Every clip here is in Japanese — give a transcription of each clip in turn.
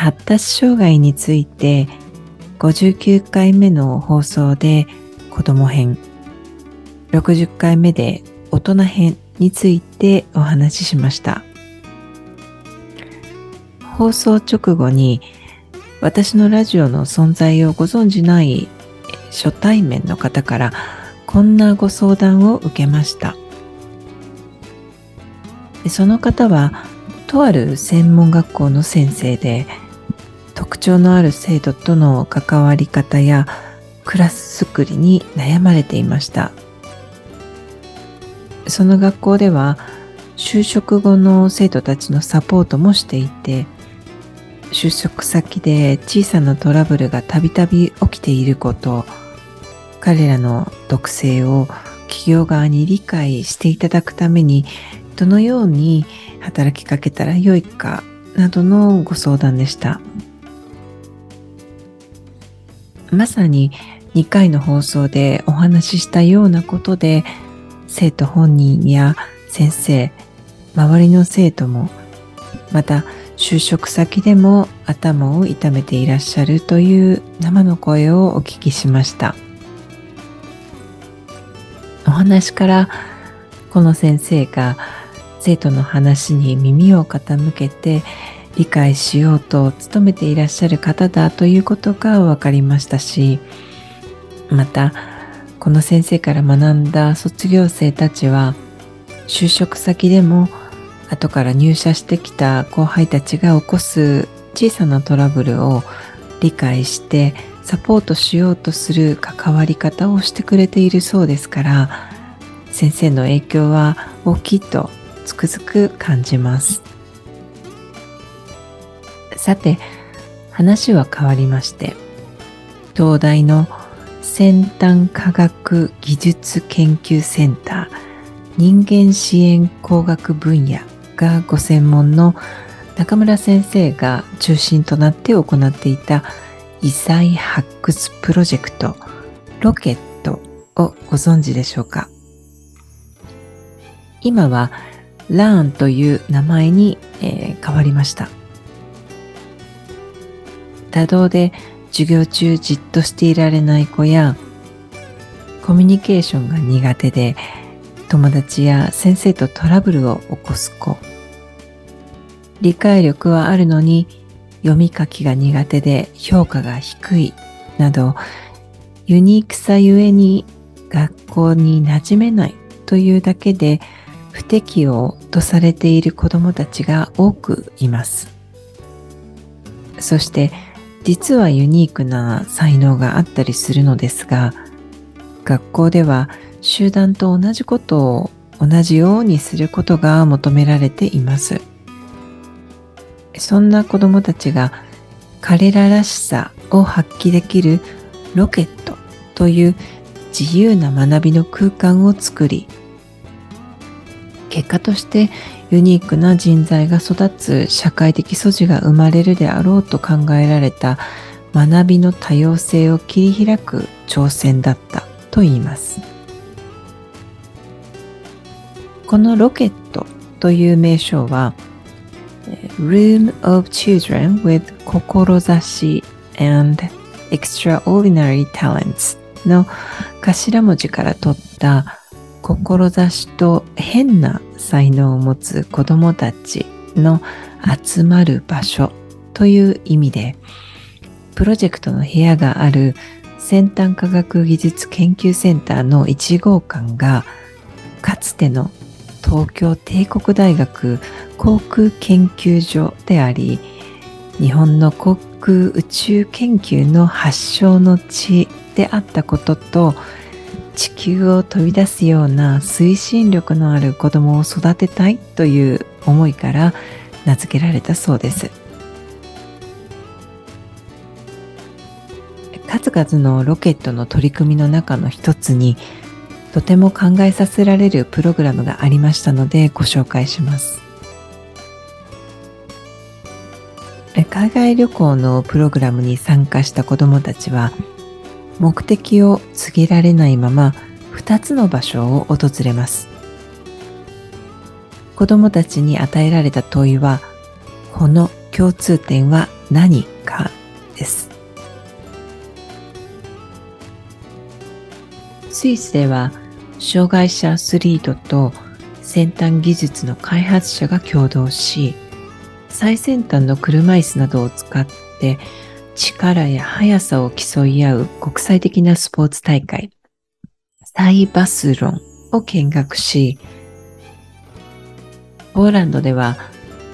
発達障害について59回目の放送で子供編60回目で大人編についてお話ししました。放送直後に私のラジオの存在をご存じない初対面の方からこんなご相談を受けました。その方はとある専門学校の先生で特徴のある生徒との関わり方やクラス作りに悩まれていましたその学校では就職後の生徒たちのサポートもしていて就職先で小さなトラブルがたびたび起きていること彼らの特性を企業側に理解していただくためにどのように働きかけたらよいかなどのご相談でした。まさに2回の放送でお話ししたようなことで生徒本人や先生周りの生徒もまた就職先でも頭を痛めていらっしゃるという生の声をお聞きしました。お話からこの先生が生徒の話に耳を傾けて理解しようと努めていらっしゃる方だということが分かりましたしまたこの先生から学んだ卒業生たちは就職先でも後から入社してきた後輩たちが起こす小さなトラブルを理解してサポートしようとする関わり方をしてくれているそうですから先生の影響は大きいとつくづく感じます。さて話は変わりまして東大の先端科学技術研究センター人間支援工学分野がご専門の中村先生が中心となって行っていた異彩発掘プロジェクトロケットをご存知でしょうか？今は LARN という名前に、えー、変わりました。多動で授業中じっとしていられない子やコミュニケーションが苦手で友達や先生とトラブルを起こす子。理解力はあるのに読み書きが苦手で評価が低いなどユニークさゆえに学校に馴染めないというだけで不適応とされている子どもたちが多くいます。そして実はユニークな才能があったりするのですが学校では集団と同じことを同じようにすることが求められています。そんな子どもたちが彼ららしさを発揮できるロケットという自由な学びの空間を作り結果としてユニークな人材が育つ社会的素地が生まれるであろうと考えられた学びの多様性を切り開く挑戦だったと言います。このロケットという名称は Room of Children with 志 and Extraordinary Talents の頭文字から取った志と変な才能を持つ子どもたちの集まる場所という意味でプロジェクトの部屋がある先端科学技術研究センターの1号館がかつての東京帝国大学航空研究所であり日本の航空宇宙研究の発祥の地であったことと地球を飛び出すような推進力のある子供を育てたいという思いから名付けられたそうです。数々のロケットの取り組みの中の一つにとても考えさせられるプログラムがありましたのでご紹介します。海外旅行のプログラムに参加した子どもたちは目的を告げられないまま2つの場所を訪れます。子どもたちに与えられた問いはこの共通点は何かです。スイスでは障害者アスリートと先端技術の開発者が共同し最先端の車椅子などを使って力や速さを競い合う国際的なスポーツ大会サイバスロンを見学しポーランドでは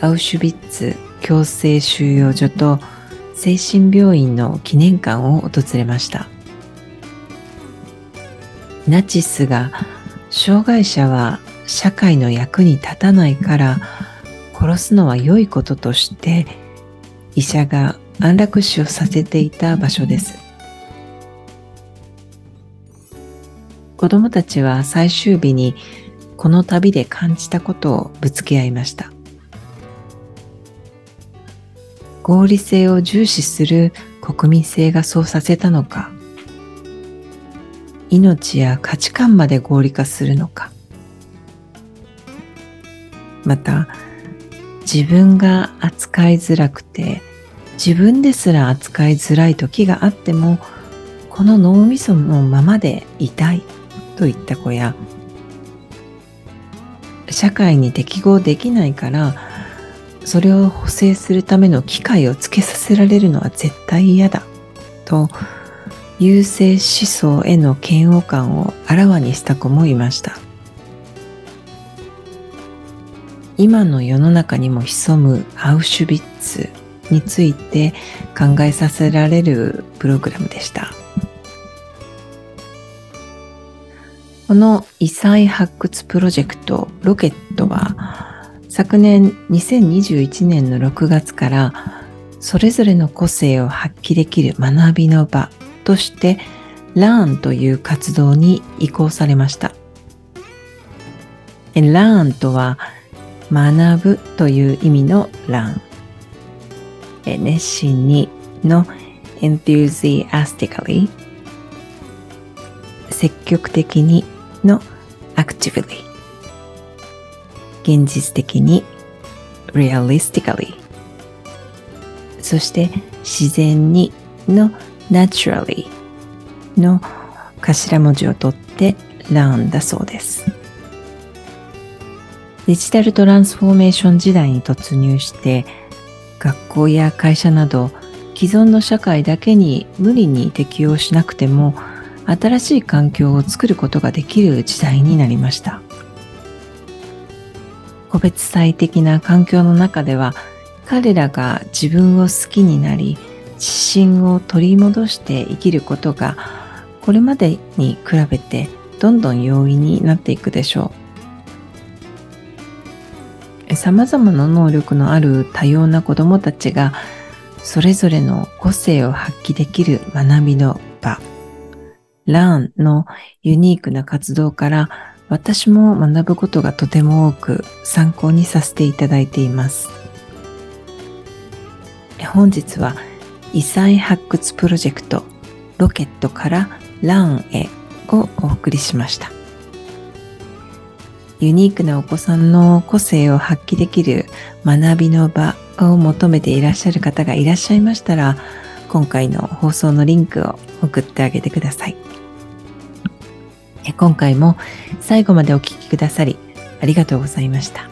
アウシュビッツ強制収容所と精神病院の記念館を訪れました。ナチスが障害者は社会の役に立たないから殺すのは良いこととして医者が安楽死をさせていた場所です。子供たちは最終日にこの旅で感じたことをぶつけ合いました。合理性を重視する国民性がそうさせたのか命や価値観まで合理化するのかまた自分が扱いづらくて自分ですら扱いづらい時があってもこの脳みそのままでいたいといった子や社会に適合できないからそれを補正するための機会をつけさせられるのは絶対嫌だと優勢思想への嫌悪感をあらわにした子もいました。今の世の中にも潜むアウシュビッツ。について考えさせられるプログラムでしたこの異彩発掘プロジェクトロケットは昨年2021年の6月からそれぞれの個性を発揮できる学びの場として Learn という活動に移行されました。Learn とは学ぶという意味の Learn。熱心にの enthusiastically 積極的にの actively 現実的に realistically そして自然にの naturally の頭文字を取って learn だそうです。デジタルトランスフォーメーション時代に突入して学校や会社など既存の社会だけに無理に適応しなくても新しい環境を作ることができる時代になりました。個別最適な環境の中では彼らが自分を好きになり自信を取り戻して生きることがこれまでに比べてどんどん容易になっていくでしょう。様々な能力のある多様な子どもたちがそれぞれの個性を発揮できる学びの場、LAN のユニークな活動から私も学ぶことがとても多く参考にさせていただいています。本日は異彩発掘プロジェクトロケットからランへをお送りしました。ユニークなお子さんの個性を発揮できる学びの場を求めていらっしゃる方がいらっしゃいましたら、今回の放送のリンクを送ってあげてください。今回も最後までお聴きくださりありがとうございました。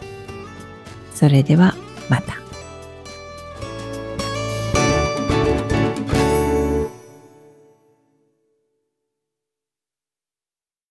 それではまた。